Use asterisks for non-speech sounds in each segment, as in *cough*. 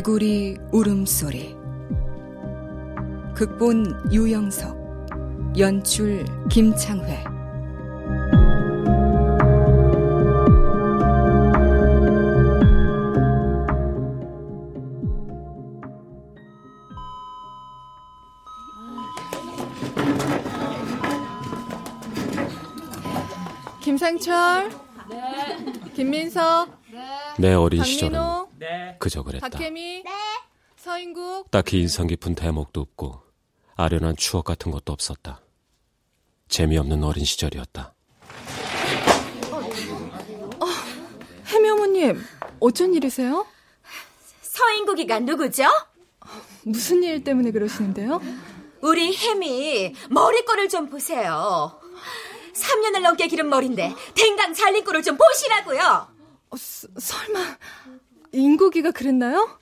개구리 울음소리. 극본 유영석 연출 김창회. 김상철? 네. 김민서 내 어린 시절은. 네. 그저 그랬다. 박혜미 네. 서인국 딱히 인상 깊은 대목도 없고 아련한 추억 같은 것도 없었다. 재미없는 어린 시절이었다. 어, 혜미 어머님 어쩐 일이세요? 서인국이가 누구죠? 무슨 일 때문에 그러시는데요? 우리 혜미 머리꼴을 좀 보세요. 3년을 넘게 기른 머리인데 댕강 살림꼴을 좀 보시라고요. 어, 서, 설마 인국이가 그랬나요?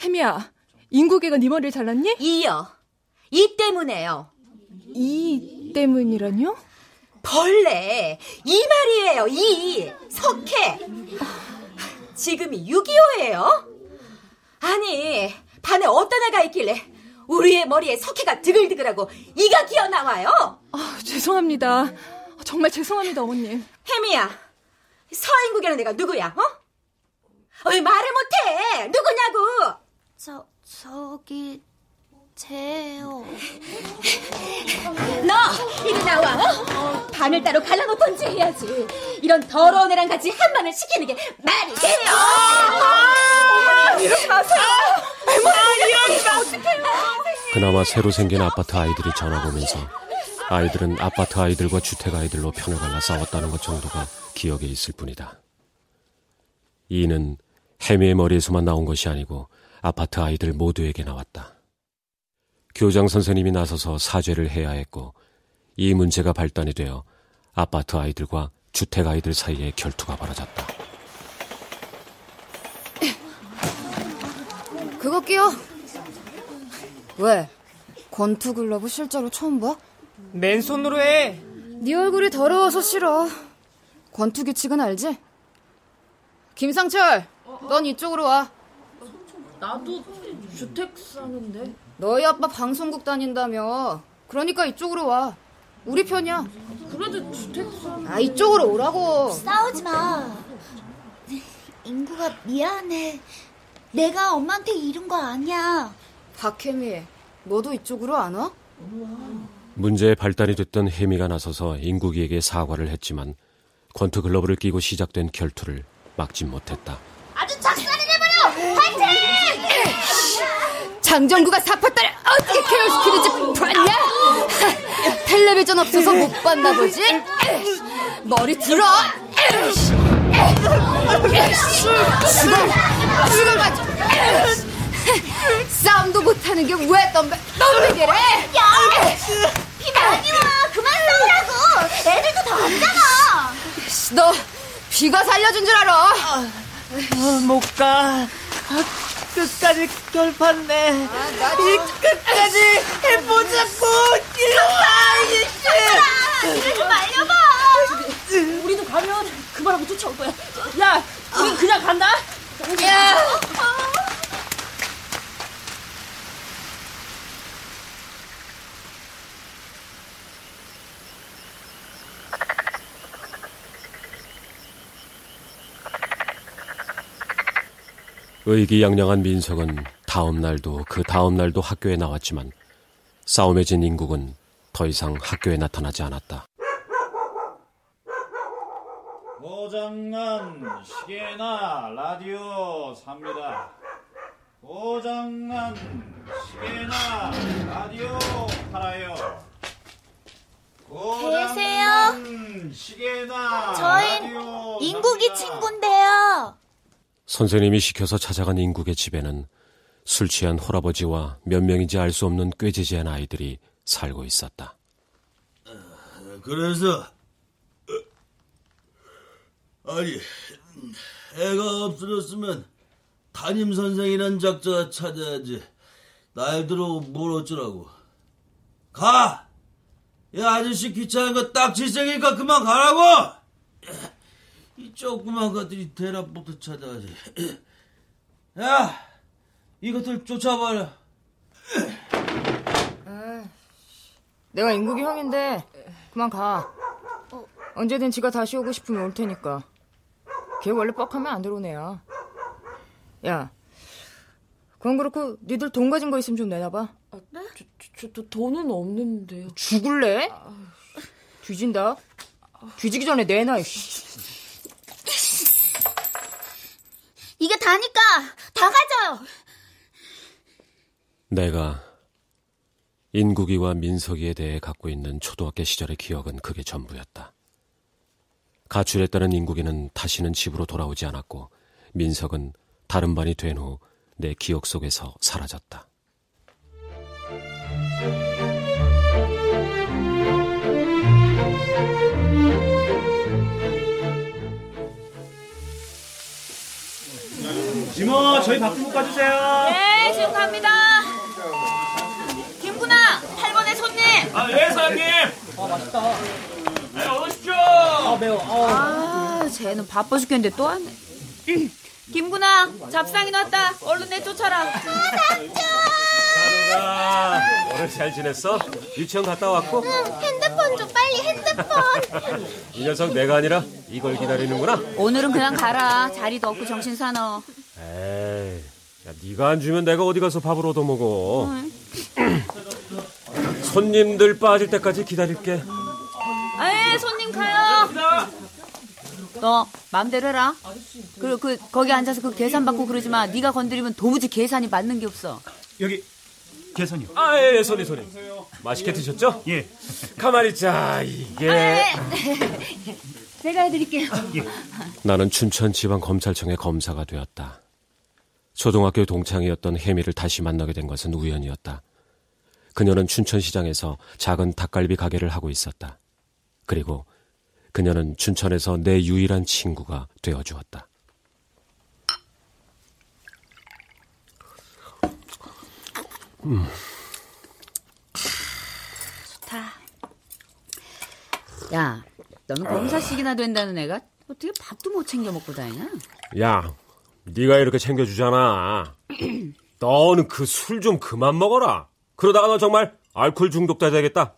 혜미야, 인국이가 네 머리를 잘랐니? 이요. 이 때문에요. 이 때문이라뇨? 벌레. 이 말이에요. 이. 석회. 지금이 6.25예요? 아니, 반에 어떤 애가 있길래 우리의 머리에 석회가 드글드글하고 이가 기어나와요? 아, 죄송합니다. 정말 죄송합니다, 어머님. 혜미야, 서인국이라는 애가 누구야, 어? 왜 말을 못해? 누구냐고? 저, 저기, 제요. *laughs* 너, 이리 나와, 어? 바늘 따로 갈라놓던지 해야지. 이런 더러운 애랑 같이 한 번을 시키는 게 말이 돼요? 아, 이러지 마세요. 아, 이러니까 어떡해요. 그나마 새로 생긴 아파트 아이들이 전화 보면서 아이들은 아파트 아이들과 주택 아이들로 편을 갈라 싸웠다는 것 정도가 기억에 있을 뿐이다. 이는 해미의 머리에서만 나온 것이 아니고 아파트 아이들 모두에게 나왔다. 교장 선생님이 나서서 사죄를 해야 했고 이 문제가 발단이 되어 아파트 아이들과 주택 아이들 사이에 결투가 벌어졌다. *laughs* 그거 끼워. 왜? 권투 글러브 실제로 처음 봐? 맨손으로 해. 네 얼굴이 더러워서 싫어. 권투 규칙은 알지? 김상철, 넌 이쪽으로 와. 나도 주택 사는데. 너희 아빠 방송국 다닌다며. 그러니까 이쪽으로 와. 우리 편이야. 그래도 주택 사. 아 이쪽으로 오라고. 싸우지 마. 인구가 미안해. 내가 엄마한테 이른 거 아니야. 박혜미, 너도 이쪽으로 안 와? 문제의 발단이 됐던 혜미가 나서서 인국이에게 사과를 했지만 권투 글러브를 끼고 시작된 결투를 막지 못했다. 아주 작살을 내버려! 화이팅! 장정구가 사파딸을 어떻게 케어시키는지 봤냐? 텔레비전 없어서 못 봤나 보지? 머리 들어! 죽어! 죽어 가지 싸움도 못하는 게 왜 덤벼 덤비기래? 야! 비 많이 와! 그만 싸우라고! 애들도 더 왔잖아! 너 비가 살려준 줄 알아? 아, 못 가. 아, 끝까지 결판내. 아, 이 끝까지 해보자고. 일로와 이씨. 좀 말려봐. 우리도 가면 그만하고 쫓아올 거야. 야, 우린 그냥 간다. 야. 의기양양한 민석은 다음 날도 그 다음 날도 학교에 나왔지만 싸움에 진 인국은 더 이상 학교에 나타나지 않았다. 고장난 시계나 라디오 삽니다. 고장난 시계나 라디오 팔아요. 계세요? 시계나 저희 인국이 친구인데요. 선생님이 시켜서 찾아간 인국의 집에는 술 취한 홀아버지와 몇 명인지 알 수 없는 꾀지지한 아이들이 살고 있었다. 그래서 아니 애가 없어졌으면 담임 선생이란 작자 찾아야지. 날 들어 뭘 어쩌라고. 가! 이 아저씨 귀찮은 거 딱 질색이니까 그만 가라고! 이 조그만 것들이 대낮부터 찾아가지. *clears throat* 야! 이것들 쫓아버려. 내가 인국이 형인데 그만 가. 언제든 지가 다시 오고 싶으면 올 테니까. 걔 원래 뻑하면 안 들어오는 애야. 야, 그건 그렇고 니들 돈 가진 거 있으면 좀 내놔봐. 네? 저, 저, 돈은 없는데요. 죽을래? 뒤진다. 뒤지기 전에 내놔. 이 게 다니까 다 가져요. 내가 인국이와 민석이에 대해 갖고 있는 초등학교 시절의 기억은 그게 전부였다. 가출했다는 인국이는 다시는 집으로 돌아오지 않았고 민석은 다른 반이 된 후 내 기억 속에서 사라졌다. 이모 저희 밥좀 볶아주세요. 네, 지금 갑니다. 김구나, 8번의 손님. 아, 예, 사장님. 아, 맛있다. 네, 오십시오. 아, 매워. 아, 아, 쟤는 바빠 죽겠는데 또 왔네. 김구나, 잡상이 났다. 얼른 내쫓아라. 아, 오늘 잘 지냈어? 유치원 갔다 왔고? 핸드폰 좀 빨리 핸드폰. 이 녀석 내가 아니라 이걸 기다리는구나. 오늘은 그냥 가라. 자리도 없고 정신 사나워. 에이, 야, 네가 안 주면 내가 어디 가서 밥을 얻어 먹어. 손님들 빠질 때까지 기다릴게. 에 손님 가요. 너 마음대로 해라. 그, 그 거기 앉아서 그 계산 받고 그러지 마. 네가 건드리면 도무지 계산이 맞는 게 없어. 여기 계산이요. 아, 예, 예, 손님, 손님. 맛있게 드셨죠? 예. 가만히 있자, 이게. 네. *laughs* 제가 해드릴게요. 나는 춘천 지방검찰청의 검사가 되었다. 초등학교 동창이었던 혜미를 다시 만나게 된 것은 우연이었다. 그녀는 춘천시장에서 작은 닭갈비 가게를 하고 있었다. 그리고 그녀는 춘천에서 내 유일한 친구가 되어 주었다. 음. 좋다. 야, 너는 검사식이나 된다는 애가 어떻게 밥도 못 챙겨 먹고 다니냐? 야, 네가 이렇게 챙겨주잖아. 너는 그 술 좀 그만 먹어라. 그러다가 너 정말 알코올 중독자 되겠다.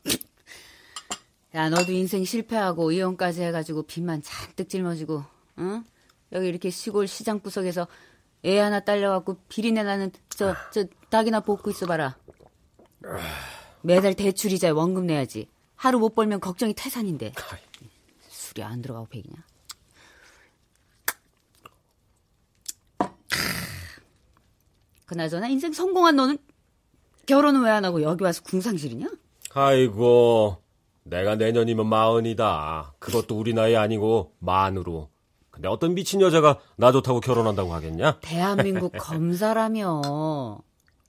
야, 너도 인생 실패하고 이혼까지 해가지고 빚만 잔뜩 짊어지고, 응? 여기 이렇게 시골 시장 구석에서 애 하나 딸려갖고 비린내 나는 저, 저 닭이나 볶고 있어봐라. 매달 대출 이자에 원금 내야지. 하루 못 벌면 걱정이 태산인데. 술이 안 들어가고 백이냐? 그나저나 인생 성공한 너는 결혼은 왜 안 하고 여기 와서 궁상실이냐? 아이고, 내가 내년이면 마흔이다. 그것도 우리 나이 아니고 만으로. 근데 어떤 미친 여자가 나 좋다고 결혼한다고 하겠냐? 대한민국 검사라며.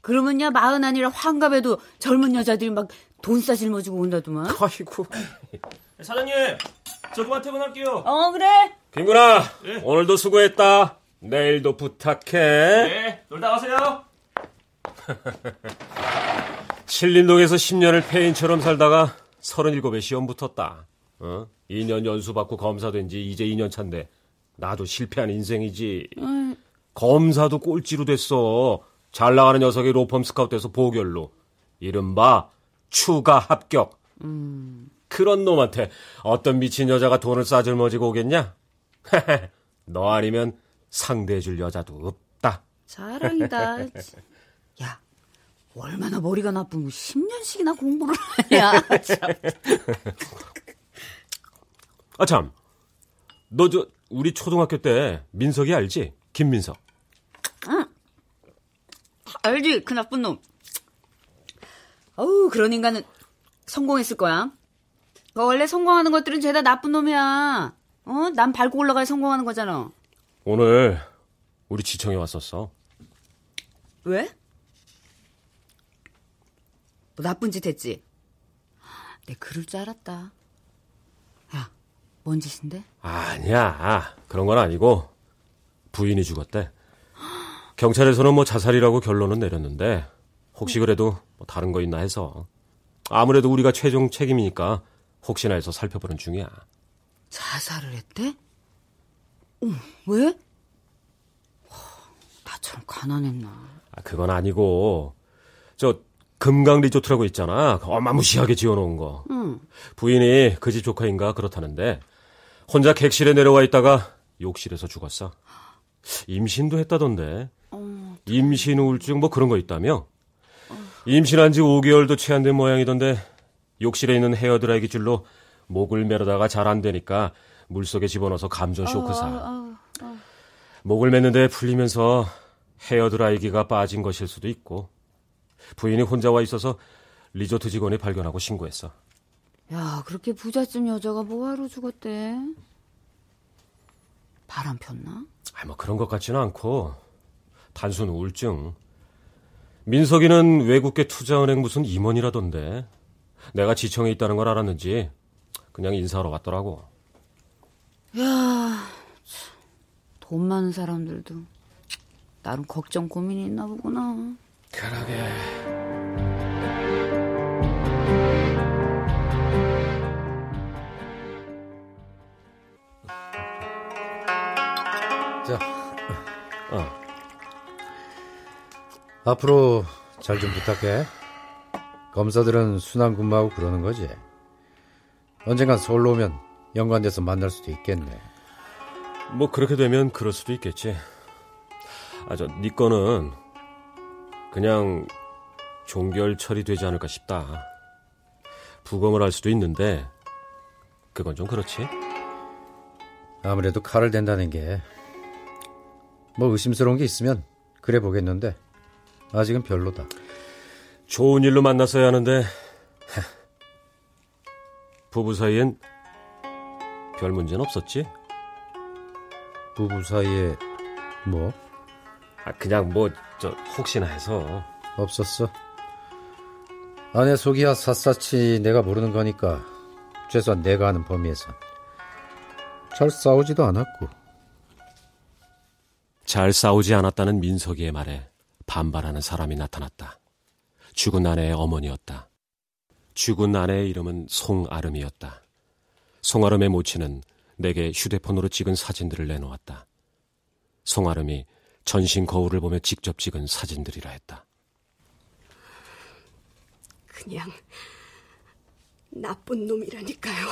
그러면 야 마흔 아니라 환갑에도 젊은 여자들이 막 돈싸 짊어지고 온다더만. 아이고. 사장님, 저 그만 퇴근할게요. 어 그래. 김구나, 오늘도 수고했다. 내일도 부탁해. 네, 놀다 가세요. *laughs* 신림동에서 10년을 폐인처럼 살다가 37에 시험 붙었다. 어? 2년 연수 받고 검사 된 지 이제 2년 차인데 나도 실패한 인생이지. 검사도 꼴찌로 됐어. 잘 나가는 녀석이 로펌 스카우트 돼서 보결로. 이른바 추가 합격. 그런 놈한테 어떤 미친 여자가 돈을 싸질머지고 오겠냐? *laughs* 너 아니면 상대해줄 여자도 없다. 자랑이다. *laughs* 야 얼마나 머리가 나쁘면 10년씩이나 공부를 하냐. *laughs* 참. 아, 참. 너 저, 우리 초등학교 때 민석이 알지? 김민석. 알지 그 나쁜 놈. 어우 그런 인간은 성공했을 거야. 그 원래 성공하는 것들은 죄다 나쁜 놈이야. 어? 남 밟고 올라가야 성공하는 거잖아. 오늘 우리 지청에 왔었어. 왜? 뭐 나쁜 짓 했지? 내 그럴 줄 알았다. 야, 뭔 짓인데? 아니야. 그런 건 아니고 부인이 죽었대. 경찰에서는 뭐 자살이라고 결론은 내렸는데 혹시 그래도 뭐 다른 거 있나 해서 아무래도 우리가 최종 책임이니까 혹시나 해서 살펴보는 중이야. 자살을 했대? 어, 왜? 나처럼 가난했나? 아, 그건 아니고 저 금강 리조트라고 있잖아. 어마무시하게 지어놓은 거. 응. 부인이 그 집 조카인가 그렇다는데 혼자 객실에 내려와 있다가 욕실에서 죽었어. 임신도 했다던데. 어, 임신 우울증 뭐 그런 거 있다며? 임신한 지 5개월도 채 안 된 모양이던데 욕실에 있는 헤어드라이기 줄로 목을 매려다가 잘 안 되니까 물속에 집어넣어서 감전 쇼크사. 아, 아, 목을 맸는데 풀리면서 헤어드라이기가 빠진 것일 수도 있고 부인이 혼자 와 있어서 리조트 직원이 발견하고 신고했어. 야, 그렇게 부잣집 여자가 뭐하러 죽었대? 바람 폈나? 아, 뭐 그런 것 같지는 않고 단순 우울증. 민석이는 외국계 투자은행 무슨 임원이라던데 내가 지청에 있다는 걸 알았는지 그냥 인사하러 왔더라고. 야, 참, 돈 많은 사람들도 나름 걱정 고민이 있나 보구나. 그러게. 자, 어. 앞으로 잘 좀 부탁해. 검사들은 순환 근무하고 그러는 거지. 언젠간 서울로 오면 연관돼서 만날 수도 있겠네. 뭐 그렇게 되면 그럴 수도 있겠지. 아 저 네 거는 그냥 종결 처리되지 않을까 싶다. 부검을 할 수도 있는데 그건 좀 그렇지. 아무래도 칼을 댄다는 게 뭐 의심스러운 게 있으면 그래 보겠는데 아직은 별로다. 좋은 일로 만났어야 하는데 *laughs* 부부 사이엔 별 문제는 없었지? 부부 사이에 뭐 아 그냥 뭐 저 혹시나 해서 없었어. 아내 속이야 샅샅이 내가 모르는 거니까 최소한 내가 아는 범위에서 잘 싸우지도 않았고 잘 싸우지 않았다는 민석이의 말에 반발하는 사람이 나타났다. 죽은 아내의 어머니였다. 죽은 아내의 이름은 송아름이었다. 송아름의 모친은 내게 휴대폰으로 찍은 사진들을 내놓았다. 송아름이 전신 거울을 보며 직접 찍은 사진들이라 했다. 그냥 나쁜 놈이라니까요.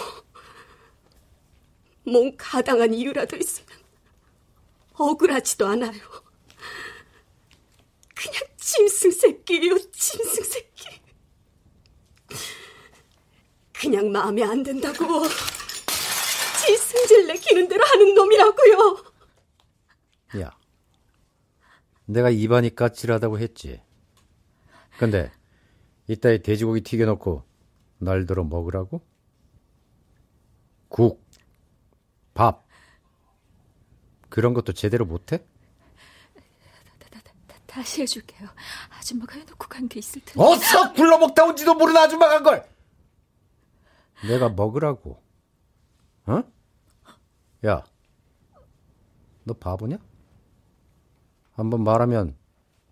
뭔 가당한 이유라도 있으면 억울하지도 않아요. 그냥 짐승 새끼예요, 짐승 새끼. 그냥 마음에 안 든다고 지 승질 내키는 대로 하는 놈이라고요. 야 내가 입안이 까칠하다고 했지. 근데 이따위 돼지고기 튀겨놓고 날 들어 먹으라고? 국, 밥 그런 것도 제대로 못해? 다시 해줄게요. 아줌마가 해놓고 간 게 있을 텐데. 어서 굴러먹다 온지도 모르는 아줌마 간 걸. 내가 먹으라고. 어? 야, 너 바보냐? 한번 말하면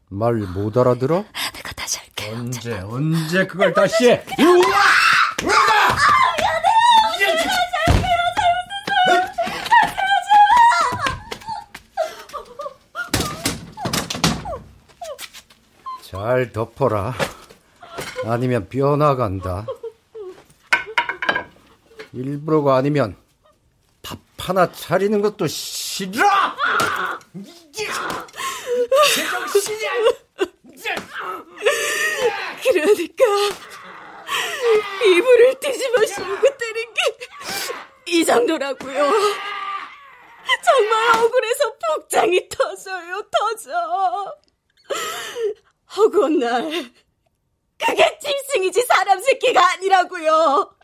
말 못 알아들어? 내가 다시 할게요. 언제 언제 그걸 다시 해? 우와! 우와! 잘 덮어라. 아니면 뼈 나간다. 일부러가 아니면 밥 하나 차리는 것도 싫어! 제정신이야! 그러니까 이불을 뒤집어 씌우고 때린 게 이 정도라고요. 정말 억울해서 복장이 터져요, 터져. 허구한 날 그게 짐승이지 사람 새끼가 아니라고요.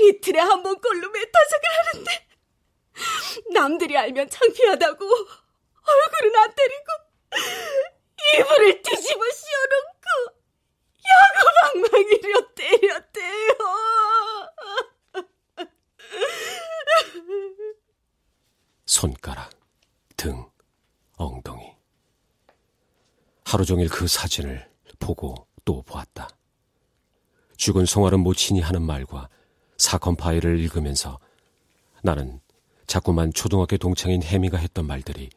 이틀에 한 번 꼴로 메타석을 하는데 남들이 알면 창피하다고 얼굴은 안 때리고 이불을 뒤집어 씌워놓고 야구방망이로 때렸대요. 손가락, 등, 엉덩이. 하루 종일 그 사진을 보고 또 보았다. 죽은 송아름 모친이 하는 말과 사건 파일을 읽으면서 나는 자꾸만 초등학교 동창인 혜미가 했던 말들이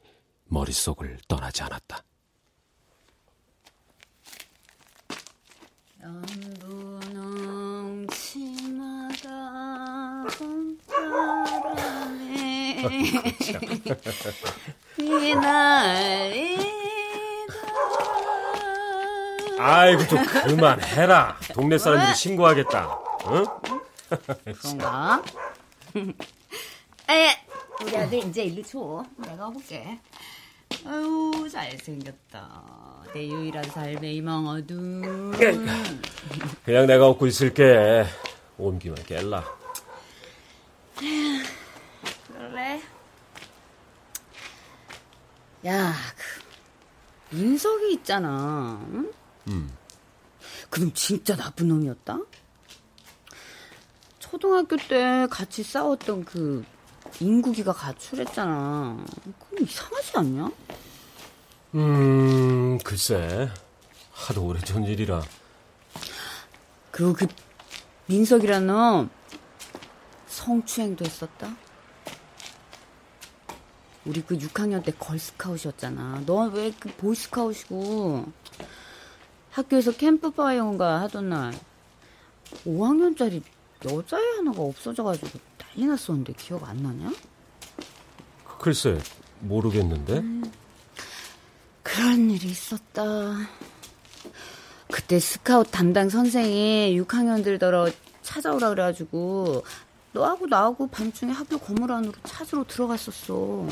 머릿속을 떠나지 않았다. 연분홍 치마가 봄바람에 휘날리다 아이고 좀 그만해라. 동네 사람들이 신고하겠다. 응? 그런가? 아들 이제 일로 줘. 내가 볼게. 아유 잘생겼다. 내 유일한 삶의 희망어두. 그냥 내가 업고 있을게. 옮기만 깰라. 그래? 야, 그 민석이 있잖아. 응? 음. 그럼 진짜 나쁜 놈이었다? 초등학교 때 같이 싸웠던 그 인국이가 가출했잖아. 그럼 이상하지 않냐? 음, 글쎄. 하도 오래전 일이라. 그리고 그 민석이라는 놈 성추행도 했었다. 우리 그 6학년 때 걸스카웃이었잖아. 너 왜 그 보이스카웃이고 학교에서 캠프파이어인가 하던 날 5학년짜리 여자애 하나가 없어져가지고 난리 났었는데 기억 안 나냐? 글쎄, 모르겠는데. 그런 일이 있었다. 그때 스카우트 담당 선생이 6학년들더러 찾아오라 그래가지고 너하고 나하고 밤중에 학교 건물 안으로 찾으러 들어갔었어.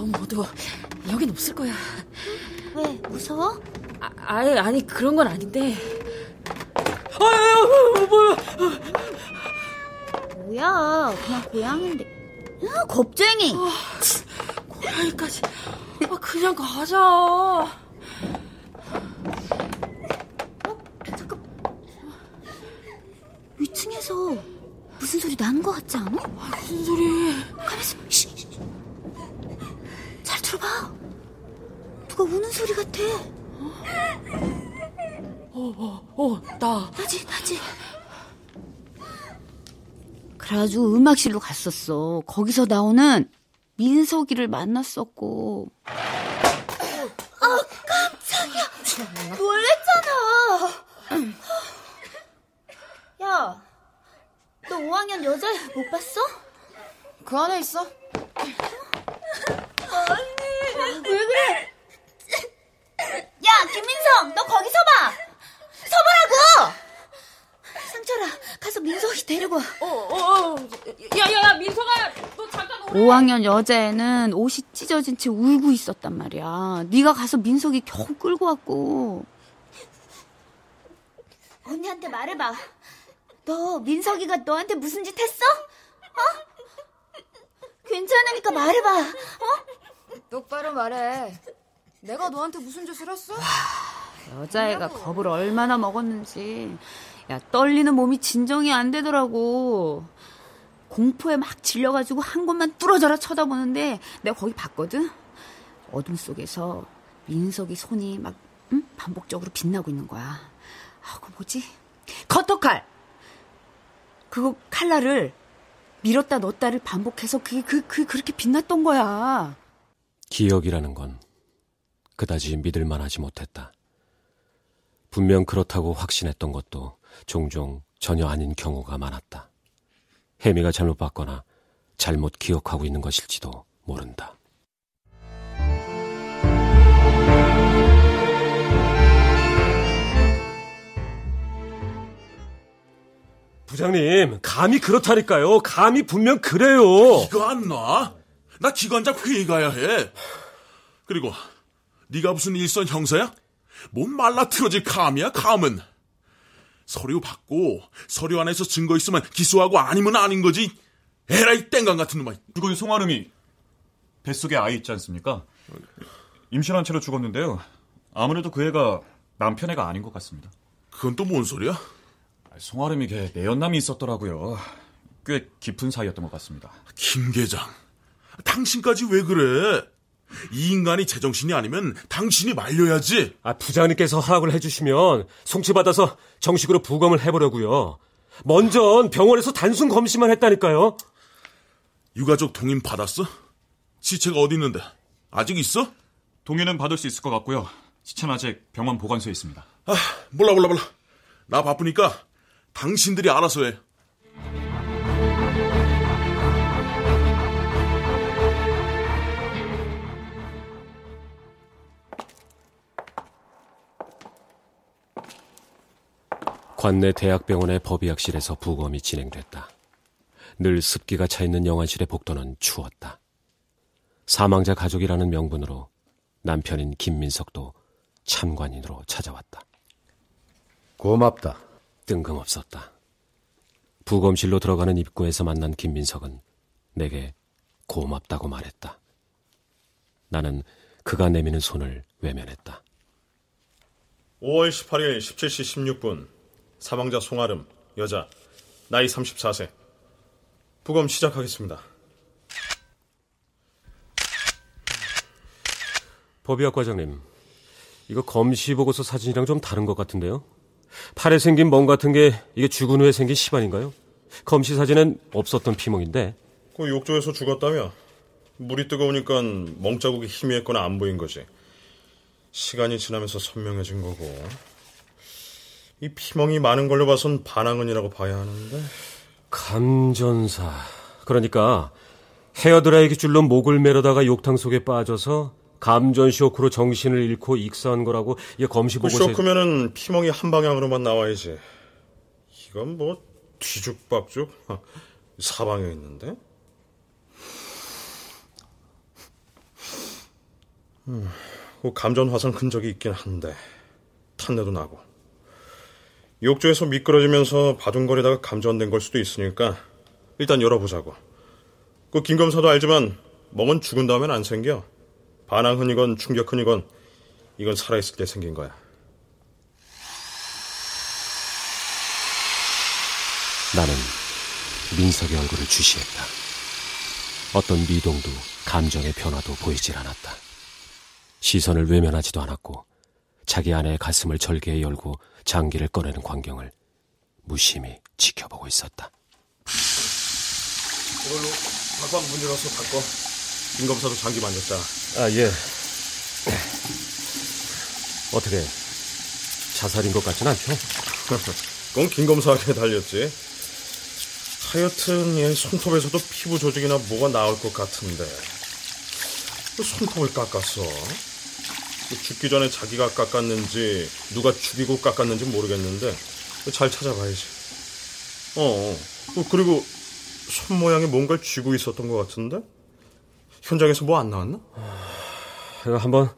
너무 어두워. 여긴 없을 거야. 왜 무서워? 아, 아니 아니 그런 건 아닌데. 아유 뭐야? 뭐야? 그냥 고양인데. 아, 겁쟁이. 고양이까지. 아, 그냥 가자. 위층에서 무슨 소리 나는 것 같지 않아? 무슨 소리? 가만있어. 쉬, 쉬. 잘 들어봐. 누가 우는 소리 같아. 어, 어, 어, 나. 나지, 나지. 그래가지고 음악실로 갔었어. 거기서 나오는 민석이를 만났었고. 아, 깜짝이야. 놀랬잖아. 야, 너 5학년 여자 못 봤어? 그 안에 있어. 언니, 왜 그래? 야, 김민성, 너 거기 서봐. 서보라고. 상철아, 가서 민석이 데리고 와. 어, 어, 어. 야, 야, 야, 민석아, 너 잠깐 오래. 5학년 여자애는 옷이 찢어진 채 울고 있었단 말이야. 네가 가서 민석이 겨우 끌고 왔고. 언니한테 말해봐. 너 민석이가 너한테 무슨 짓 했어? 어? 괜찮으니까 말해봐. 어? 똑바로 말해. 내가 너한테 무슨 짓을 했어? 여자애가 겁을 얼마나 먹었는지. 야, 떨리는 몸이 진정이 안 되더라고. 공포에 막 질려가지고 한 곳만 뚫어져라 쳐다보는데 내가 거기 봤거든? 어둠 속에서 민석이 손이 막 응? 반복적으로 빛나고 있는 거야. 아, 그 뭐지? 커터칼! 그거 칼날을 밀었다 넣었다를 반복해서 그게 그, 그, 그렇게 빛났던 거야. 기억이라는 건 그다지 믿을 만 하지 못했다. 분명 그렇다고 확신했던 것도 종종 전혀 아닌 경우가 많았다. 혜미가 잘못 봤거나 잘못 기억하고 있는 것일지도 모른다. 부장님, 감이 그렇다니까요. 감이 분명 그래요. 이거 안 놔? 나 기관장 회의 가야 해. 그리고 네가 무슨 일선 형사야? 뭔 말라틀어질 감이야 감은. 서류 받고 서류 안에서 증거 있으면 기소하고 아니면 아닌 거지. 에라이 땡강 같은 놈아. 그건 송아름이 뱃속에 아이 있지 않습니까? 임신한 채로 죽었는데요. 아무래도 그 애가 남편 애가 아닌 것 같습니다. 그건 또 뭔 소리야? 송아름이 걔 내연남이 있었더라고요. 꽤꽤 깊은 사이였던 것 같습니다. 김 계장, 당신까지 왜 그래? 이 인간이 제정신이 아니면 당신이 말려야지. 아, 부장님께서 허락을 해주시면 송치받아서 정식으로 부검을 해보려고요. 먼저 병원에서 단순 검시만 했다니까요. 유가족 동인 받았어? 시체가 어디 있는데? 아직 있어? 동의는 받을 수 있을 것 같고요. 시체는 아직 병원 보관소에 있습니다. 아, 몰라 몰라 몰라. 나 바쁘니까 당신들이 알아서 해. 관내 대학병원의 법의학실에서 부검이 진행됐다. 늘 습기가 차 있는 영안실의 복도는 추웠다. 사망자 가족이라는 명분으로 남편인 김민석도 참관인으로 찾아왔다. 고맙다. 뜬금없었다. 부검실로 들어가는 입구에서 만난 김민석은 내게 고맙다고 말했다. 나는 그가 내미는 손을 외면했다. 5월 18일 17시 16분 사망자 송아름 여자 나이 34세 부검 시작하겠습니다. 법의학 과장님, 이거 검시 보고서 사진이랑 좀 다른 것 같은데요? 팔에 생긴 멍 같은 게 이게 죽은 후에 생긴 시반인가요? 검시 사진엔 없었던 피멍인데. 그 욕조에서 죽었다며? 물이 뜨거우니까 멍 자국이 희미했거나 안 보인 거지. 시간이 지나면서 선명해진 거고. 이 피멍이 많은 걸로 봐선 반항은이라고 봐야 하는데. 감전사. 그러니까 헤어드라이기 줄로 목을 매려다가 욕탕 속에 빠져서 감전 쇼크로 정신을 잃고 익사한 거라고 이 검시 그 보고서 쇼크면은 피멍이 한 방향으로만 나와야지. 이건 뭐 뒤죽박죽 사방에 있는데. 음, 그 감전 화상 흔적이 있긴 한데 탄내도 나고 욕조에서 미끄러지면서 바둥거리다가 감전된 걸 수도 있으니까 일단 열어보자고. 그 김 검사도 알지만 멍은 죽은 다음엔 안 생겨. 반항 흔이건 충격 흔이건 이건 살아있을 때 생긴 거야. 나는 민석의 얼굴을 주시했다. 어떤 미동도 감정의 변화도 보이질 않았다. 시선을 외면하지도 않았고 자기 아내의 가슴을 절개해 열고 장기를 꺼내는 광경을 무심히 지켜보고 있었다. 이걸로 박방 문 열어서 바꿔. 김 검사도 장기 만졌잖아. 아, 예. *clears throat* 어떻게 자살인 것 같진 않죠? *laughs* 그건 김 검사에게 달렸지. 하여튼 얘 손톱에서도 피부 조직이나 뭐가 나올 것 같은데 그 손톱을 깎았어. 그 죽기 전에 자기가 깎았는지 누가 죽이고 깎았는지 모르겠는데 잘 찾아봐야지. 어, 어. 그리고 손 모양이 뭔가를 쥐고 있었던 것 같은데 현장에서 뭐 안 나왔나? 이거 한번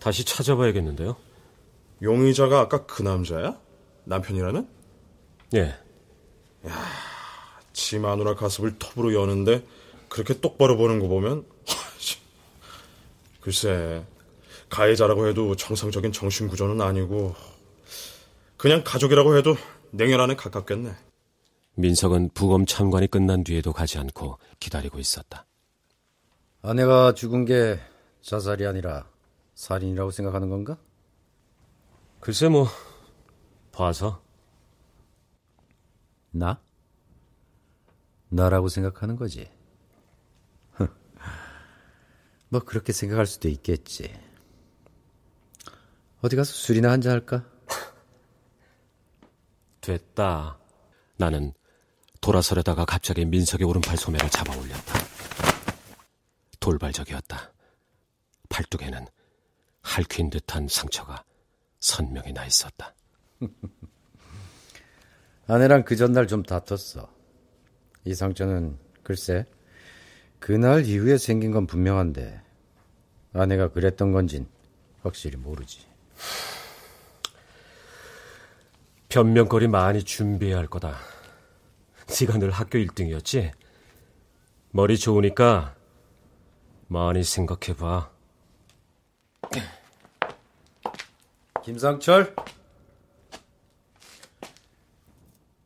다시 찾아봐야겠는데요. 용의자가 아까 그 남자야? 남편이라는? 예. 야, 지 마누라 가슴을 톱으로 여는데 그렇게 똑바로 보는 거 보면 *laughs* 글쎄 가해자라고 해도 정상적인 정신 구조는 아니고 그냥 가족이라고 해도 냉혈한에 가깝겠네. 민석은 부검 참관이 끝난 뒤에도 가지 않고 기다리고 있었다. 아내가 죽은 게 자살이 아니라 살인이라고 생각하는 건가? 글쎄 뭐 봐서 나? 나라고 생각하는 거지. *laughs* 뭐 그렇게 생각할 수도 있겠지. 어디 가서 술이나 한잔 할까? *laughs* 됐다. 나는 돌아서려다가 갑자기 민석의 오른팔 소매를 잡아 올렸다. 돌발적이었다. 팔뚝에는 할퀴인 듯한 상처가 선명히 나 있었다. *laughs* 아내랑 그 전날 좀 다퉜어. 이 상처는 글쎄 그날 이후에 생긴 건 분명한데 아내가 그랬던 건진 확실히 모르지. 변명거리 많이 준비해야 할 거다. 네가 늘 학교 1등이었지? 머리 좋으니까 많이 생각해봐. 김상철?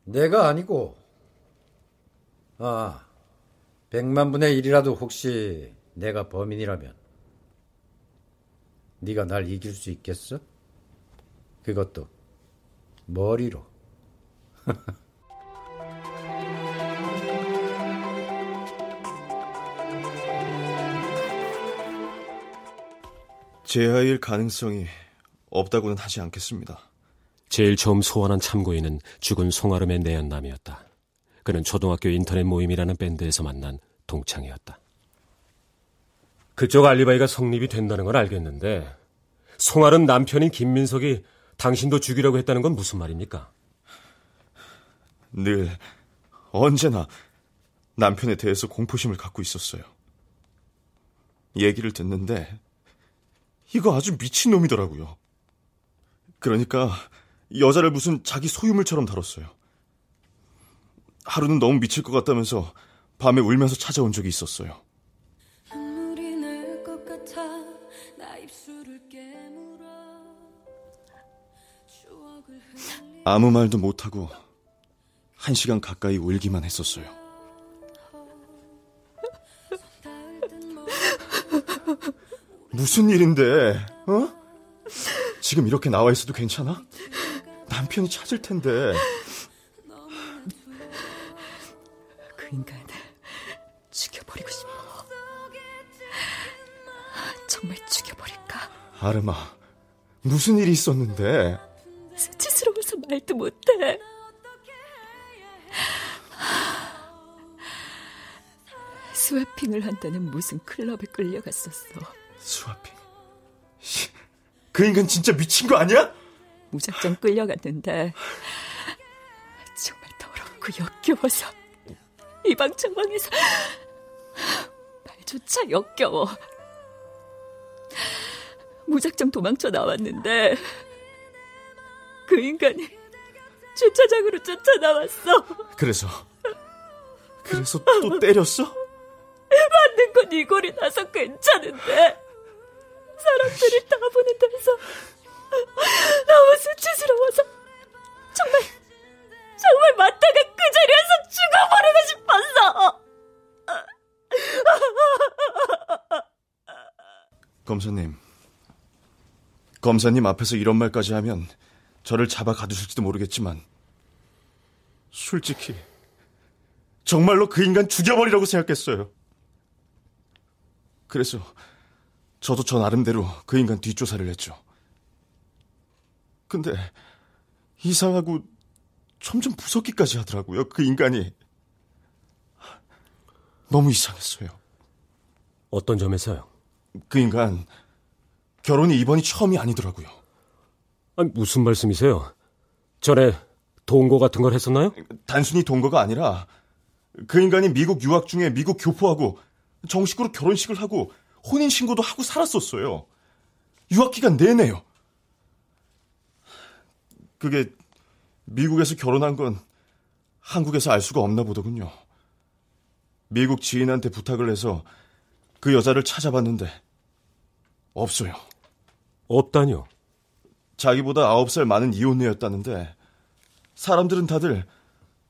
내가 아니고 아, 백만 분의 일이라도 혹시 내가 범인이라면 네가 날 이길 수 있겠어? 그것도 머리로. *laughs* 제하일 가능성이 없다고는 하지 않겠습니다. 제일 처음 소환한 참고인은 죽은 송아름의 내연남이었다. 그는 초등학교 인터넷 모임이라는 밴드에서 만난 동창이었다. 그쪽 알리바이가 성립이 된다는 걸 알겠는데 송아름 남편인 김민석이 당신도 죽이려고 했다는 건 무슨 말입니까? 늘 언제나 남편에 대해서 공포심을 갖고 있었어요. 얘기를 듣는데 이거 아주 미친놈이더라고요. 그러니까 여자를 무슨 자기 소유물처럼 다뤘어요. 하루는 너무 미칠 것 같다면서 밤에 울면서 찾아온 적이 있었어요. 아무 말도 못하고 한 시간 가까이 울기만 했었어요. 무슨 일인데, 어? 지금 이렇게 나와 있어도 괜찮아? 남편이 찾을 텐데. 그 인간 죽여버리고 싶어. 정말 죽여버릴까? 아르마, 무슨 일이 있었는데? 말도 못해. 스와핑을 한다는 무슨 클럽에 끌려갔었어. 스와핑? 그 인간 진짜 미친 거 아니야? 무작정 끌려갔는데 정말 더럽고 역겨워서 이방 저방에서 말조차 역겨워. 무작정 도망쳐 나왔는데 그 인간이 주차장으로 쫓아나왔어. 그래서 그래서 *laughs* 또 때렸어? 맞는 건 이골이 나서 괜찮은데 사람들이 다 보는 데서 너무 수치스러워서 정말 정말 맞다가 그 자리에서 죽어버리고 싶었어. 검사님, 검사님 앞에서 이런 말까지 하면 저를 잡아 가두실지도 모르겠지만 솔직히 정말로 그 인간 죽여버리라고 생각했어요. 그래서 저도 저 나름대로 그 인간 뒷조사를 했죠. 근데 이상하고 점점 무섭기까지 하더라고요. 그 인간이 너무 이상했어요. 어떤 점에서요? 그 인간 결혼이 이번이 처음이 아니더라고요. 아니, 무슨 말씀이세요? 전에 동거 같은 걸 했었나요? 단순히 동거가 아니라 그 인간이 미국 유학 중에 미국 교포하고 정식으로 결혼식을 하고 혼인 신고도 하고 살았었어요. 유학 기간 내내요. 그게 미국에서 결혼한 건 한국에서 알 수가 없나 보더군요. 미국 지인한테 부탁을 해서 그 여자를 찾아봤는데 없어요. 없다뇨? 자기보다 9살 많은 이혼녀였다는데 사람들은 다들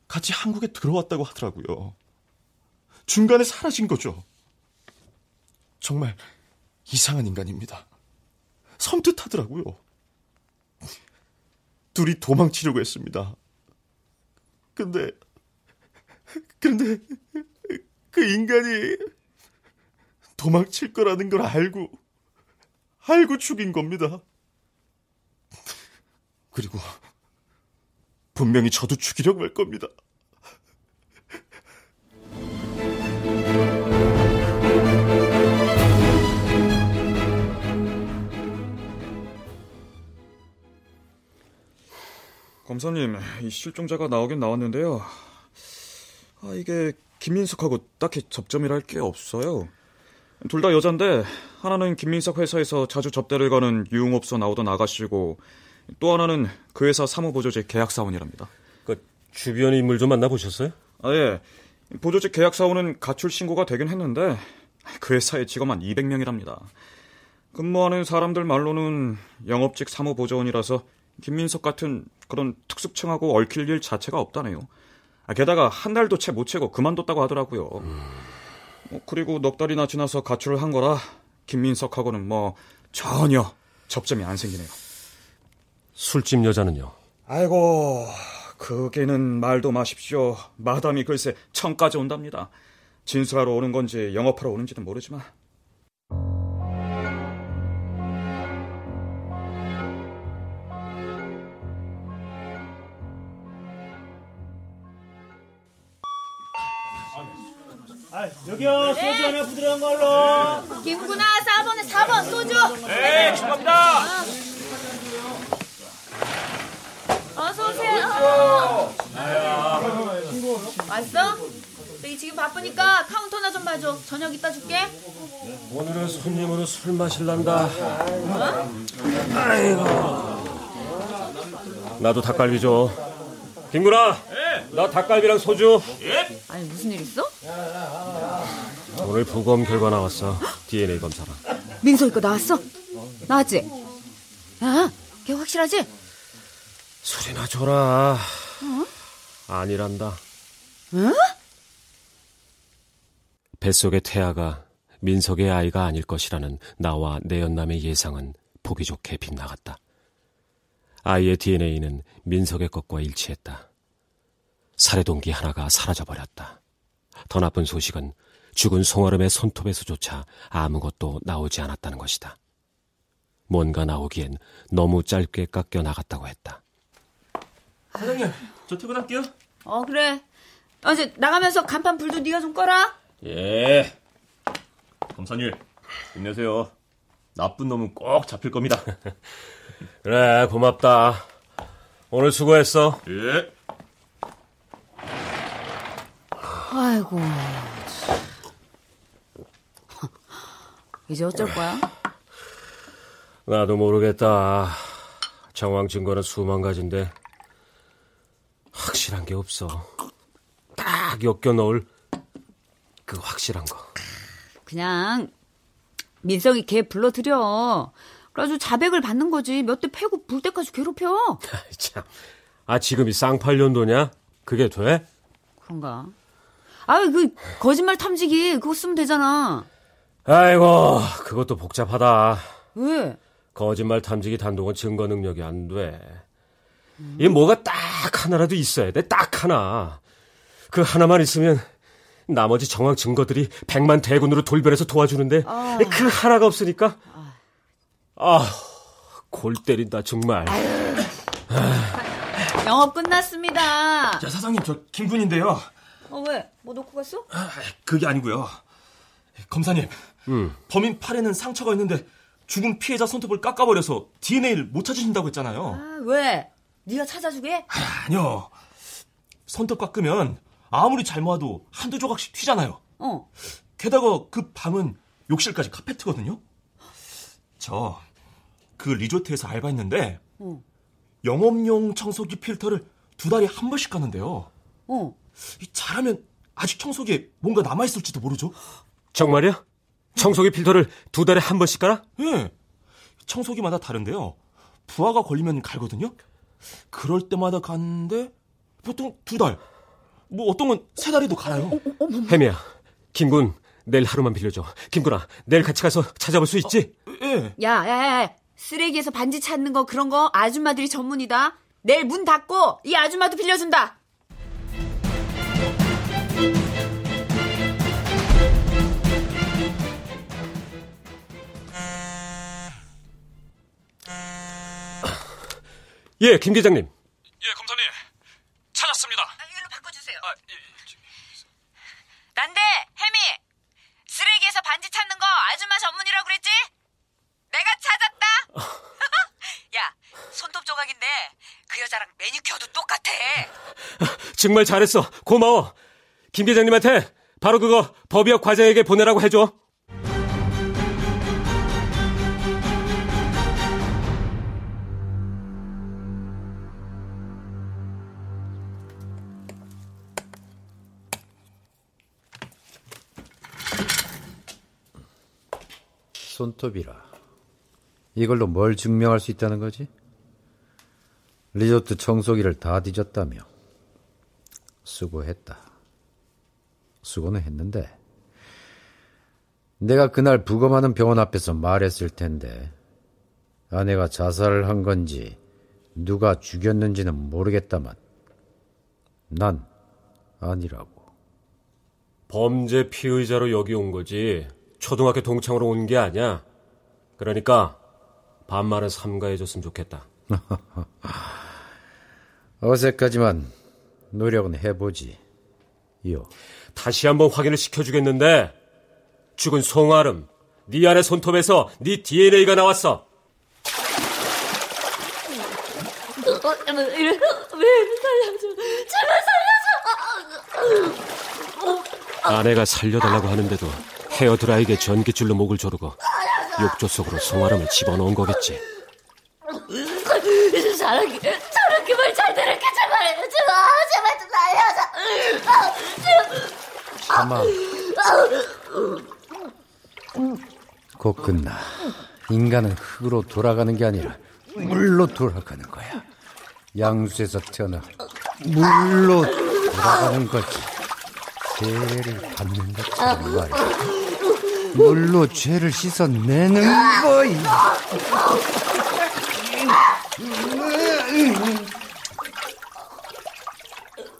같이 한국에 들어왔다고 하더라고요. 중간에 사라진 거죠. 정말 이상한 인간입니다. 섬뜩하더라고요. 둘이 도망치려고 했습니다. 근데, 그런데 그 인간이 도망칠 거라는 걸 알고, 알고 죽인 겁니다. 그리고 분명히 저도 죽이려고 할 겁니다. 검사님, 이 실종자가 나오긴 나왔는데요. 아, 이게 김민석하고 딱히 접점이랄 게 없어요. 둘 다 여잔데 하나는 김민석 회사에서 자주 접대를 거는 유흥업소 나오던 아가씨고 또 하나는 그 회사 사무보조직 계약사원이랍니다. 그 주변 인물 좀 만나보셨어요? 아, 예. 보조직 계약사원은 가출 신고가 되긴 했는데 그 회사의 직원만 200명이랍니다. 근무하는 사람들 말로는 영업직 사무보조원이라서 김민석 같은 그런 특수층하고 얽힐 일 자체가 없다네요. 게다가 한 달도 채 못 채고 그만뒀다고 하더라고요. 음. 그리고 넉 달이나 지나서 가출을 한 거라 김민석하고는 뭐 전혀 접점이 안 생기네요. 술집 여자는요? 아이고, 그게는 말도 마십시오. 마담이 글쎄 청까지 온답니다. 진술하러 오는 건지 영업하러 오는지는 모르지만. 아, 여기요 소주 하나 부드러운 걸로. 김구나 4번에 4번 소주. 네, 축하합니다. 어서 오세요. 왔어? 저기 지금 바쁘니까 카운터나 좀 봐줘. 저녁 이따 줄게. 오늘은 손님으로 술 마실란다. 아이고. 나도 닭갈비 줘. 김구나. 나 닭갈비랑 소주. 아니 무슨 일 있어? 오늘 부검 결과 나왔어. DNA 검사라. 민석이 거 나왔어? 나왔지? 야, 걔 확실하지? 술이나 줘라. 어? 아니란다. 응? 뱃속의 태아가 민석의 아이가 아닐 것이라는 나와 내 연남의 예상은 보기 좋게 빗나갔다. 아이의 DNA는 민석의 것과 일치했다. 살해 동기 하나가 사라져버렸다. 더 나쁜 소식은 죽은 송아름의 손톱에서조차 아무것도 나오지 않았다는 것이다. 뭔가 나오기엔 너무 짧게 깎여 나갔다고 했다. 사장님, 저 퇴근할게요. 어 그래. 어, 이제 나가면서 간판 불도 네가 좀 꺼라. 예. 검사님, 힘내세요. 나쁜 놈은 꼭 잡힐 겁니다. *laughs* 그래, 고맙다. 오늘 수고했어. 예. 아이고. 이제 어쩔 거야? 나도 모르겠다. 정황 증거는 수만 가지인데 확실한 게 없어. 딱 엮여 넣을 그 확실한 거. 그냥 민성이 걔 불러들여. 그래가지고 자백을 받는 거지. 몇 대 패고 불 때까지 괴롭혀. *laughs* 참. 아 지금이 쌍팔년도냐? 그게 돼? 그런가? 아유 그 거짓말 탐지기 그거 쓰면 되잖아. 아이고 그것도 복잡하다. 왜? 거짓말 탐지기 단독은 증거 능력이 안 돼. 이 뭐가 딱 하나라도 있어야 돼. 딱 하나. 그 하나만 있으면 나머지 정황 증거들이 백만 대군으로 돌변해서 도와주는데 아. 그 하나가 없으니까 아, 골 때린다 정말. 영업 끝났습니다. 자, 사장님, 저 김군인데요. 어 왜? 뭐 놓고 갔어? 아, 그게 아니고요. 검사님, 음. 범인 팔에는 상처가 있는데 죽은 피해자 손톱을 깎아버려서 DNA를 못 찾으신다고 했잖아요. 아, 왜? 네가 찾아주게? 아니요. 손톱 깎으면 아무리 잘 모아도 한두 조각씩 튀잖아요. 어. 게다가 그 방은 욕실까지 카페트거든요. 저 그 리조트에서 알바했는데 어. 영업용 청소기 필터를 두 달에 한 번씩 가는데요. 어. 잘하면 아직 청소기에 뭔가 남아 있을지도 모르죠. 정말이야? 청소기 필터를 두 달에 한 번씩 깔아? 예. 청소기마다 다른데요. 부하가 걸리면 갈거든요. 그럴 때마다 가는데 보통 두 달. 뭐 어떤 건 세 달에도 갈아요. 혜미야, 김군 내일 하루만 빌려줘. 김군아, 내일 같이 가서 찾아볼 수 있지? 예. 야, 야, 야, 쓰레기에서 반지 찾는 거 그런 거 아줌마들이 전문이다. 내일 문 닫고 이 아줌마도 빌려준다. 예, 김 계장님. 예, 검사님. 찾았습니다. 이걸로 바꿔주세요. 난데, 혜미! 쓰레기에서 반지 찾는 거 아줌마 전문이라고 그랬지? 내가 찾았다! *laughs* 야, 손톱 조각인데 그 여자랑 매니큐어도 똑같아. *laughs* 정말 잘했어. 고마워. 김 계장님한테 바로 그거 법의학 과장에게 보내라고 해줘. 손톱이라. 이걸로 뭘 증명할 수 있다는 거지? 리조트 청소기를 다 뒤졌다며. 수고했다. 수고는 했는데 내가 그날 부검하는 병원 앞에서 말했을 텐데 아내가 자살을 한 건지 누가 죽였는지는 모르겠다만 난 아니라고. 범죄 피의자로 여기 온 거지 초등학교 동창으로 온 게 아니야. 그러니까 반말은 삼가해줬으면 좋겠다. *laughs* 어색하지만 노력은 해보지. 요. 다시 한번 확인을 시켜주겠는데 죽은 송아름 네 안의 손톱에서 네 DNA가 나왔어. 왜 살려줘? 제발 살려줘! 아내가 살려달라고 하는데도 헤어드라이기에 전기줄로 목을 조르고 욕조 속으로 송아름을 집어넣은 거겠지. 사랑해, 사랑해, 잘 들을게, 제발, 제발, 제발 좀 살려줘. 참아. 곧 끝나. 인간은 흙으로 돌아가는 게 아니라 물로 돌아가는 거야. 양수에서 태어나 물로 돌아가는 거지. 죄를 받는 것처럼 말이야. 물로 죄를 씻어내는 거야.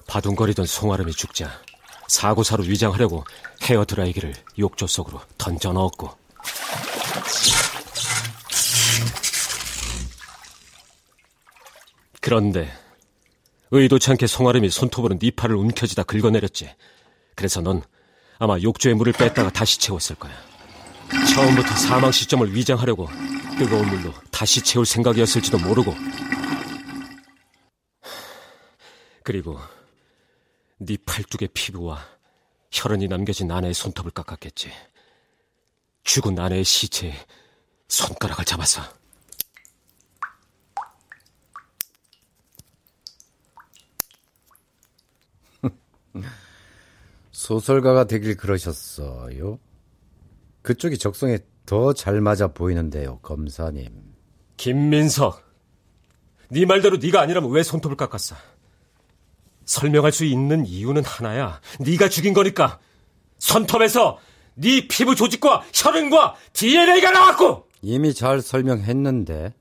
바둥거리던 송아름이 죽자 사고사로 위장하려고 헤어 드라이기를 욕조 속으로 던져 넣었고 그런데 의도치 않게 송아름이 손톱으로 네 팔을 움켜쥐다 긁어내렸지. 그래서 넌 아마 욕조에 물을 뺐다가 다시 채웠을 거야. 처음부터 사망 시점을 위장하려고 뜨거운 물로 다시 채울 생각이었을지도 모르고 그리고 네 팔뚝의 피부와 혈흔이 남겨진 아내의 손톱을 깎았겠지. 죽은 아내의 시체에 손가락을 잡아서 *laughs* 소설가가 되길 그러셨어요. 그쪽이 적성에 더 잘 맞아 보이는데요, 검사님. 김민석, 네 말대로 네가 아니라면 왜 손톱을 깎았어? 설명할 수 있는 이유는 하나야. 네가 죽인 거니까. 손톱에서 네 피부 조직과 혈흔과 DNA가 나왔고. 이미 잘 설명했는데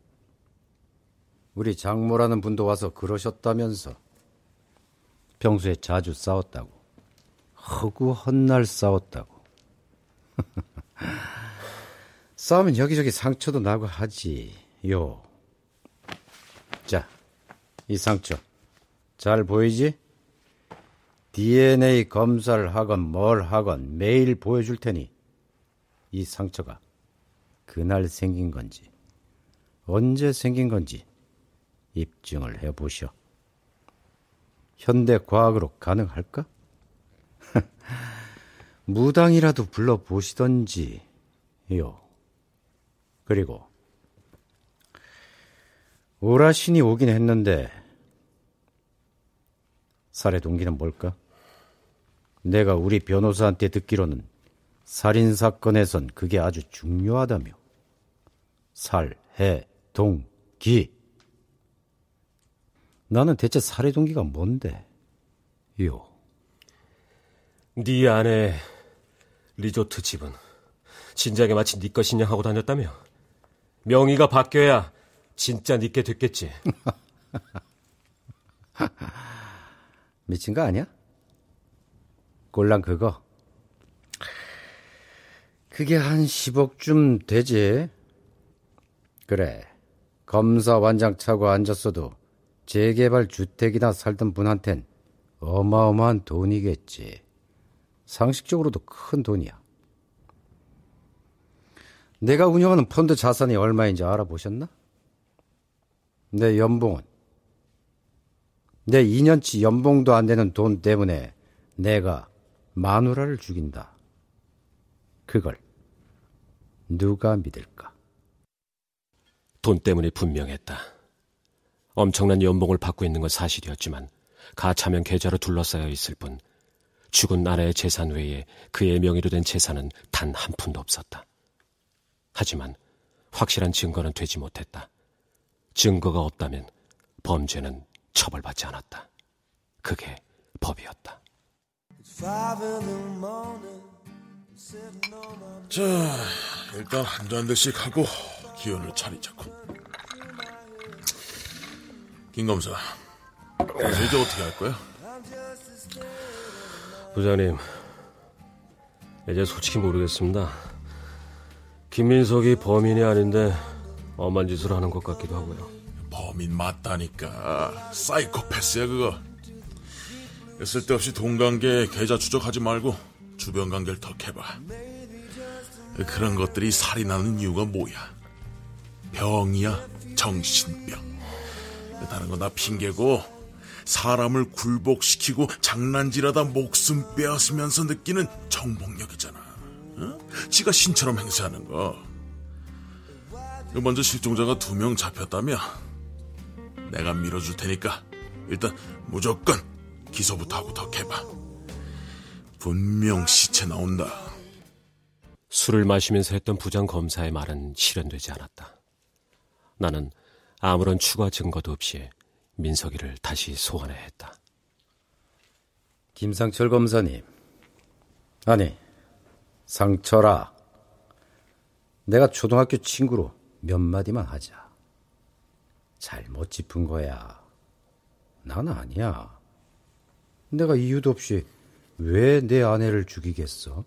우리 장모라는 분도 와서 그러셨다면서. 평소에 자주 싸웠다고. 허구 헛날 싸웠다고. *laughs* 싸우면 여기저기 상처도 나고 하지. 요. 자, 이 상처. 잘 보이지? DNA 검사를 하건 뭘 하건 매일 보여줄 테니 이 상처가 그날 생긴 건지 언제 생긴 건지 입증을 해보셔. 현대 과학으로 가능할까? 무당이라도 불러보시던지, 요. 그리고, 오라신이 오긴 했는데, 살해 동기는 뭘까? 내가 우리 변호사한테 듣기로는 살인 사건에선 그게 아주 중요하다며. 살, 해, 동, 기. 나는 대체 살해 동기가 뭔데? 요. 네 아내 리조트 집은 진작에 마치 네 것이냐 하고 다녔다며. 명의가 바뀌어야 진짜 네게 됐겠지. *laughs* 미친 거 아니야? 꼴랑 그거. 그게 한 10억쯤 되지. 그래. 검사 완장 차고 앉았어도 재개발 주택이나 살던 분한텐 어마어마한 돈이겠지. 상식적으로도 큰 돈이야. 내가 운영하는 펀드 자산이 얼마인지 알아보셨나? 내 연봉은 내 2년치 연봉도 안 되는 돈 때문에 내가 마누라를 죽인다. 그걸 누가 믿을까? 돈 때문이 분명했다. 엄청난 연봉을 받고 있는 건 사실이었지만 가차면 계좌로 둘러싸여 있을 뿐 죽은 아내의 재산 외에 그의 명의로 된 재산은 단 한 푼도 없었다. 하지만 확실한 증거는 되지 못했다. 증거가 없다면 범죄는 처벌받지 않았다. 그게 법이었다. 자, 일단 한 잔씩 하고 기운을 차리자고. 김 검사, 이제 어떻게 할 거야? 부장님, 이제 솔직히 모르겠습니다. 김민석이 범인이 아닌데 엄한 짓을 하는 것 같기도 하고요. 범인 맞다니까. 사이코패스야 그거. 쓸데없이 동관계 계좌 추적하지 말고 주변 관계를 턱해봐. 그런 것들이 살인하는 이유가 뭐야? 병이야, 정신병. 다른 건다 핑계고 사람을 굴복시키고 장난질하다 목숨 빼앗으면서 느끼는 정복력이잖아. 어? 지가 신처럼 행세하는 거. 먼저 실종자가 두 명 잡혔다며 내가 밀어줄 테니까 일단 무조건 기소부터 하고 덕해봐. 분명 시체 나온다. 술을 마시면서 했던 부장 검사의 말은 실현되지 않았다. 나는 아무런 추가 증거도 없이 민석이를 다시 소환해야 했다. 김상철 검사님. 아니, 상철아. 내가 초등학교 친구로 몇 마디만 하자. 잘못 짚은 거야. 난 아니야. 내가 이유도 없이 왜 내 아내를 죽이겠어?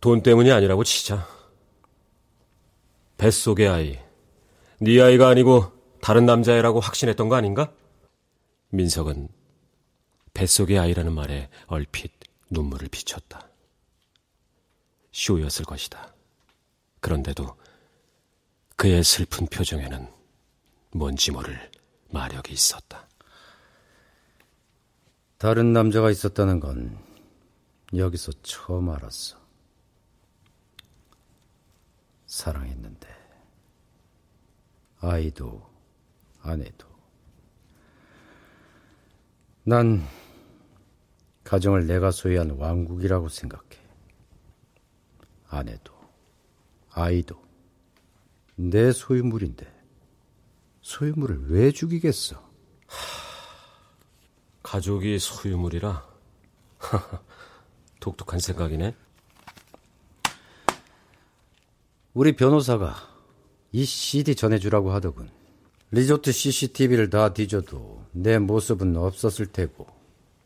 돈 때문이 아니라고 치자. 뱃속의 아이, 네 아이가 아니고 다른 남자애라고 확신했던 거 아닌가? 민석은 뱃속의 아이라는 말에 얼핏 눈물을 비쳤다. 쇼였을 것이다. 그런데도 그의 슬픈 표정에는 뭔지 모를 마력이 있었다. 다른 남자가 있었다는 건 여기서 처음 알았어. 사랑했는데 아이도 아내도 난 가정을 내가 소유한 왕국이라고 생각해. 아내도 아이도 내 소유물인데 소유물을 왜 죽이겠어? 가족이 소유물이라? *laughs* 독특한 생각이네. 우리 변호사가 이 CD 전해주라고 하더군. 리조트 CCTV를 다 뒤져도 내 모습은 없었을 테고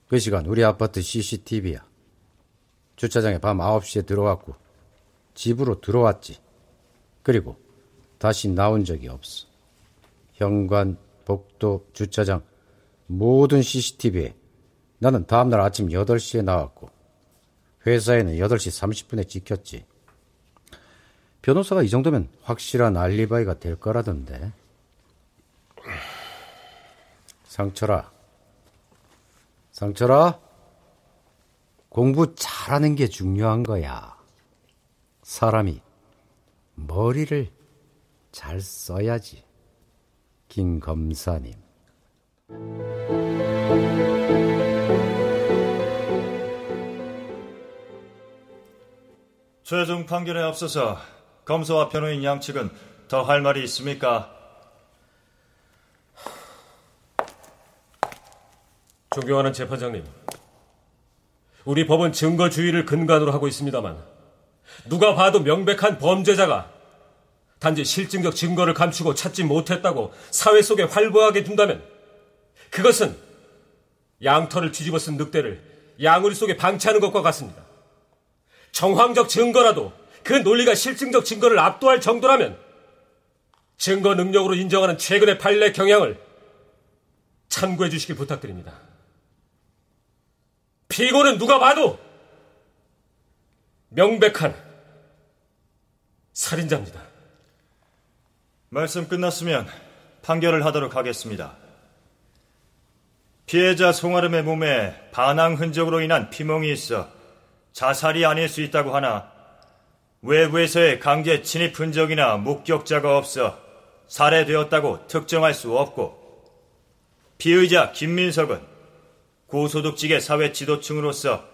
그 시간 우리 아파트 CCTV야. 주차장에 밤 9시에 들어갔고 집으로 들어왔지. 그리고 다시 나온 적이 없어. 현관, 복도, 주차장 모든 CCTV에 나는 다음날 아침 8시에 나왔고 회사에는 8시 30분에 찍혔지. 변호사가 이 정도면 확실한 알리바이가 될 거라던데. 상철아. 상철아. 공부 잘하는 게 중요한 거야. 사람이 머리를 잘 써야지. 김 검사님. 최종 판결에 앞서서 검사와 변호인 양측은 더 할 말이 있습니까? 존경하는 재판장님. 우리 법은 증거주의를 근간으로 하고 있습니다만 누가 봐도 명백한 범죄자가 단지 실증적 증거를 감추고 찾지 못했다고 사회 속에 활보하게 둔다면 그것은 양털을 뒤집어 쓴 늑대를 양우리 속에 방치하는 것과 같습니다. 정황적 증거라도 그 논리가 실증적 증거를 압도할 정도라면 증거 능력으로 인정하는 최근의 판례 경향을 참고해 주시길 부탁드립니다. 피고는 누가 봐도 명백한 살인자입니다. 말씀 끝났으면 판결을 하도록 하겠습니다. 피해자 송아름의 몸에 반항 흔적으로 인한 피멍이 있어 자살이 아닐 수 있다고 하나 외부에서의 강제 침입 흔적이나 목격자가 없어 살해되었다고 특정할 수 없고 피의자 김민석은 고소득직의 사회 지도층으로서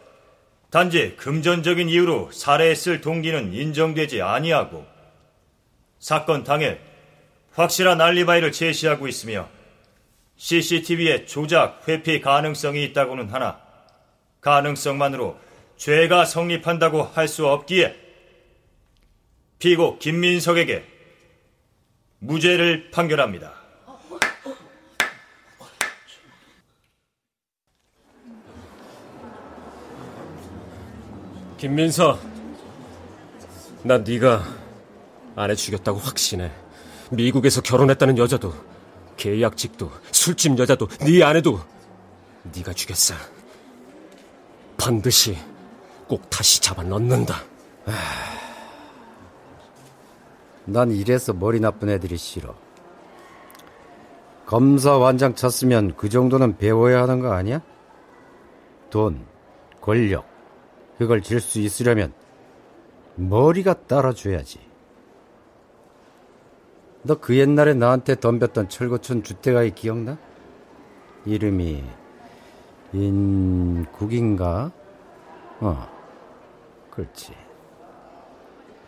단지 금전적인 이유로 살해했을 동기는 인정되지 아니하고 사건 당일 확실한 알리바이를 제시하고 있으며 CCTV의 조작, 회피 가능성이 있다고는 하나 가능성만으로 죄가 성립한다고 할 수 없기에 피고 김민석에게 무죄를 판결합니다. 김민석, 난 네가 아내 죽였다고 확신해. 미국에서 결혼했다는 여자도, 계약직도, 술집 여자도, 네 아내도 네가 죽였어. 반드시 꼭 다시 잡아 넣는다. 난 이래서 머리 나쁜 애들이 싫어. 검사 완장 쳤으면 그 정도는 배워야 하는 거 아니야? 돈, 권력, 그걸 질 수 있으려면 머리가 따라줘야지. 너 그 옛날에 나한테 덤볐던 철거촌 주택아이 기억나? 이름이 인국인가? 어, 그렇지.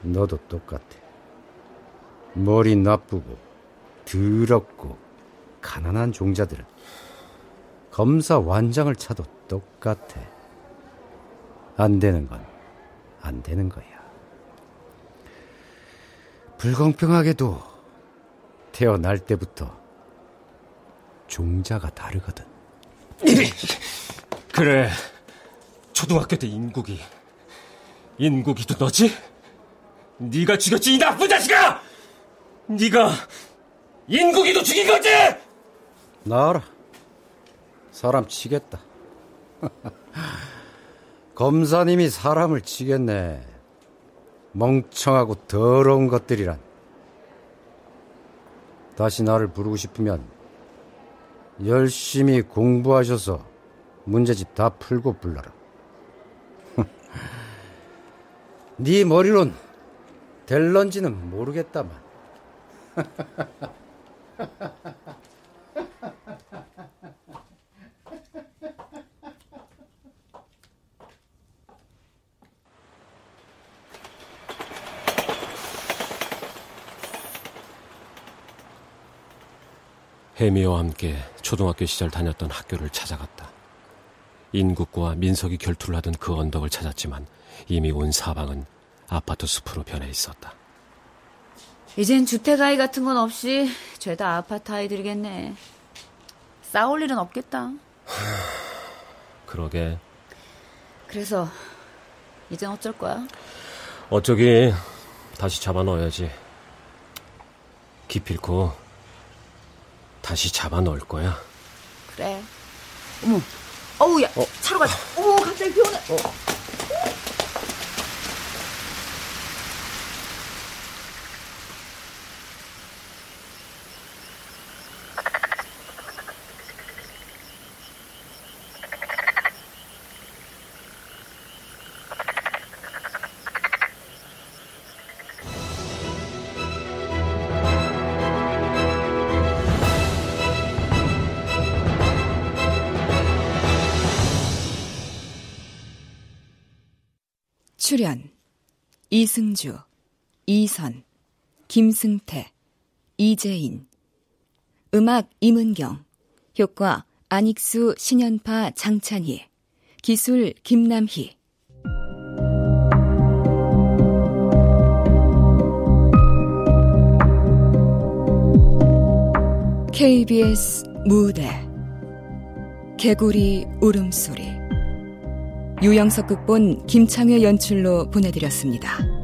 너도 똑같아. 머리 나쁘고 더럽고 가난한 종자들은 검사 완장을 차도 똑같아. 안 되는 건 안 되는 거야. 불공평하게도 태어날 때부터 종자가 다르거든. 그래. 초등학교 때 인국이. 인국이도 너지? 네가 죽였지 이 나쁜 자식아! 네가 인국이도 죽인 거지? 나와라. 사람 치겠다. *laughs* 검사님이 사람을 치겠네. 멍청하고 더러운 것들이란. 다시 나를 부르고 싶으면 열심히 공부하셔서 문제집 다 풀고 불러라. *laughs* 네 머리론 될런지는 모르겠다만. *laughs* 해미와 함께 초등학교 시절 다녔던 학교를 찾아갔다. 인국과 민석이 결투를 하던 그 언덕을 찾았지만 이미 온 사방은 아파트 숲으로 변해 있었다. 이젠 주택 아이 같은 건 없이 죄다 아파트 아이들이겠네. 싸울 일은 없겠다. *sighs* 그러게. 그래서 이젠 어쩔 거야? 어쩌기 다시 잡아 넣어야지. 기필코 다시 잡아 넣을 거야. 그래. 어머, 어우, 야, 어. 차로 가자. 오, 갑자기 비 오네. 출연 이승주, 이선, 김승태, 이재인. 음악 임은경 효과 안익수, 신연파, 장찬희. 기술 김남희. KBS 무대. 개구리 울음소리 유영석 극본 김창회 연출로 보내드렸습니다.